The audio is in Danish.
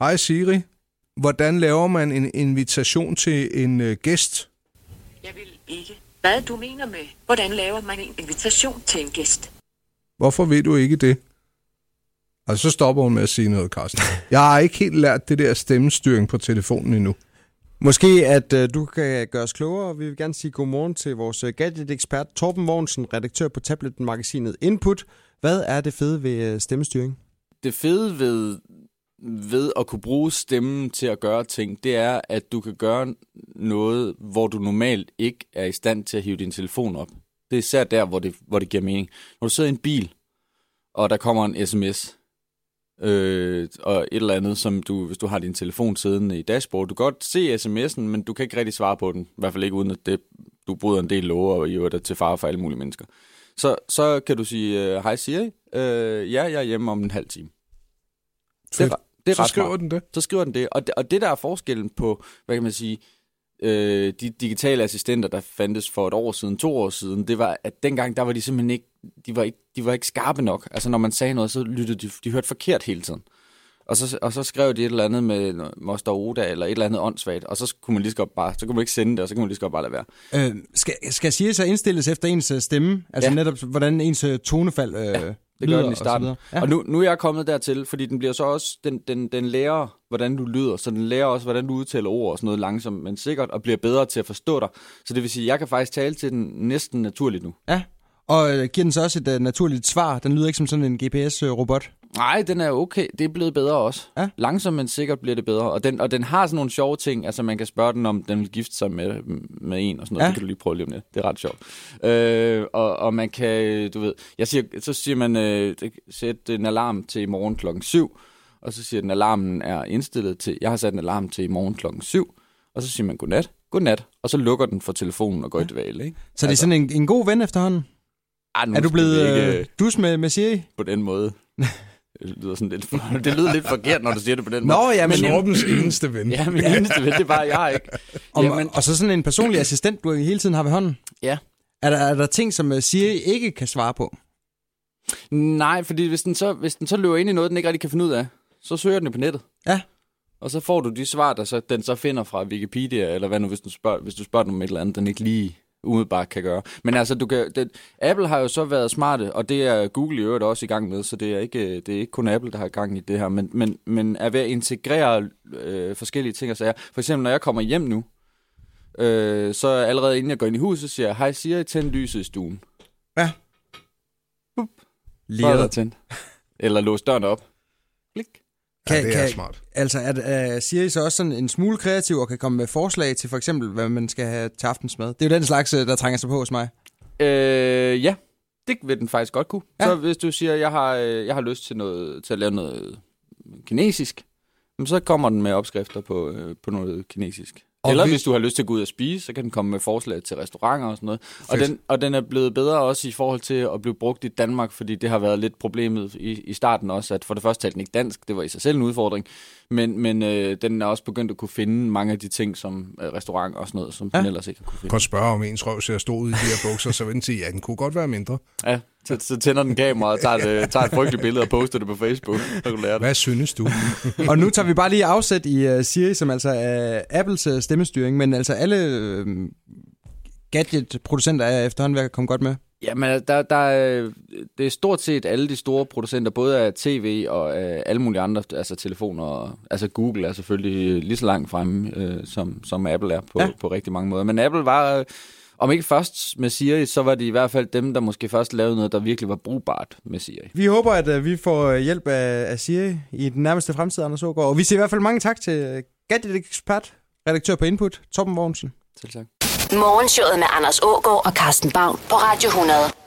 Hej Siri. Hvordan laver man en invitation til en øh, gæst? Jeg vil ikke. Hvad du mener med, hvordan laver man en invitation til en gæst? Hvorfor ved du ikke det? Og så stopper hun med at sige noget, Carsten. Jeg har ikke helt lært det der stemmestyring på telefonen endnu. Måske at øh, du kan gøre os klogere. Vi vil gerne sige godmorgen til vores øh, gadget-ekspert Torben Mogensen, redaktør på tablet-magasinet Input. Hvad er det fede ved øh, stemmestyring? Det fede ved, ved at kunne bruge stemmen til at gøre ting, det er, at du kan gøre noget, hvor du normalt ikke er i stand til at hive din telefon op. Det er især der, hvor det, hvor det giver mening. Når du sidder i en bil, og der kommer en sms, øh, og et eller andet, som du, hvis du har din telefon siddende i dashboard, du kan godt se sms'en, men du kan ikke rigtig svare på den. I hvert fald ikke uden, at det, du bryder en del love og i øvrigt til fare for alle mulige mennesker. Så, så kan du sige, øh, hej Siri, øh, ja, jeg er hjemme om en halv time. Fedt. Det, er- det er så ret skriver smart. den det. Så skriver den det. Og, det. og det, der er forskellen på, hvad kan man sige, øh, de digitale assistenter, der fandtes for et år siden, to år siden, det var, at dengang, der var de simpelthen ikke, de var ikke, de var ikke skarpe nok. Altså, når man sagde noget, så lyttede de, de hørte forkert hele tiden. Og så, og så skrev de et eller andet med Moster Oda, eller et eller andet åndssvagt, og så kunne man lige så godt bare, så kunne man ikke sende det, og så kunne man lige så godt bare lade være. Øh, skal, skal sige så indstilles efter ens øh, stemme? Altså Ja. netop, hvordan ens øh, tonefald øh, ja, Det gør den i starten. Ja. Ja. Og nu, nu er jeg kommet dertil, fordi den bliver så også, den, den, den lærer, hvordan du lyder, så den lærer også, hvordan du udtaler ord og sådan noget langsomt, men sikkert, og bliver bedre til at forstå dig. Så det vil sige, at jeg kan faktisk tale til den næsten naturligt nu. ja. Og øh, giver den så også et øh, naturligt svar? Den lyder ikke som sådan en GPS-robot. Nej, den er okay. Det er blevet bedre også. Ja. Langsomt, men sikkert bliver det bedre. Og den, og den har sådan nogle sjove ting. Altså, man kan spørge den, om den vil gifte sig med, med en og sådan noget. Ja. Ja. Det kan du lige prøve lige om lidt. Det er ret sjovt. Øh, og, og man kan, du ved... Jeg siger, så siger man, øh, sæt en alarm til i morgen klokken 7. Og så siger den, alarmen er indstillet til... Jeg har sat en alarm til i morgen klokken 7. Og så siger man godnat. Godnat. Og så lukker den for telefonen og går i dvale, ikke? Så det er sådan en, en god ven efterhånden? Nu Er du blevet ikke, øh, dus med, med Siri? på den måde. Det lyder, sådan lidt, for, det lyder lidt forkert, når du siger det på den Nå, måde. ja, men... Torbens eneste ven. Ja, min eneste ven, det er bare, jeg ikke. Om, Jamen, Og så sådan en personlig assistent, du hele tiden har ved hånden? ja. Er der, er der ting, som øh, Siri ikke kan svare på? Nej, fordi hvis den, så, hvis den så løber ind i noget, den ikke rigtig kan finde ud af, så søger den det på nettet. Ja. Og så får du de svar, der så, den så finder fra Wikipedia, eller hvad nu, hvis du spørger, hvis du spørger den om et eller andet, den ikke lige umiddelbart kan gøre. Men altså, du kan, det, Apple har jo så været smarte, og det er Google i øvrigt også i gang med, så det er ikke, det er ikke kun Apple, der har gang i det her, men, men, men er ved at integrere øh, forskellige ting og sager. For eksempel, når jeg kommer hjem nu, øh, så allerede inden jeg går ind i huset, siger jeg, hej Siri, tænd lyset i stuen. Ja. Bup. Lige tændt. Eller lås døren op. Klik. Ja, det er smart. Altså, er, er Siri så også sådan en smule kreativ og kan komme med forslag til for eksempel, hvad man skal have til aftensmad? Det er jo den slags, øh, der trænger sig på hos mig. Øh, ja, det vil den faktisk godt kunne. Ja. Så hvis du siger, jeg har, øh, jeg har lyst til, noget, til at lave noget kinesisk, så kommer den med opskrifter på, øh, på noget kinesisk. Og Eller hvis- hvis du har lyst til at gå ud og spise, så kan den komme med forslag til restauranter og sådan noget. Og den, og den er blevet bedre også i forhold til at blive brugt i Danmark, fordi det har været lidt problemet i, i starten også, at for det første talte den ikke dansk, det var i sig selv en udfordring, men, men øh, den er også begyndt at kunne finde mange af de ting, som øh, restaurant og sådan noget, som ja. Den ellers ikke kunne finde. At spørge, om ens røv ser stor ud i de her bukser, så vil den sige, ja, den kunne godt være mindre. Ja, så, så tænder den kamera og tager et, tager et frygteligt billede og poster det på Facebook, så kan du lære det. Hvad synes du? og nu tager vi bare lige afsæt i uh, Siri, som altså er Apples uh, stemmestyring, men altså alle uh, gadget-producenter er efterhånden ved at komme godt med. Jamen, der, der er, det er stort set alle de store producenter, både af tv og af alle mulige andre, altså telefoner, og, altså Google er selvfølgelig lige så langt fremme, øh, som, som Apple er på, ja. på rigtig mange måder. Men Apple var, øh, om ikke først med Siri, så var de i hvert fald dem, der måske først lavede noget, der virkelig var brugbart med Siri. Vi håber, at uh, vi får øh, hjælp af, af Siri i den nærmeste fremtid, Anders Ågaard. Og vi siger i hvert fald mange tak til øh, gadget-ekspert, redaktør på Input, Torben Mogensen. Selv tak. Morgenshowet med Anders Ågaard og Carsten Baum på Radio 100.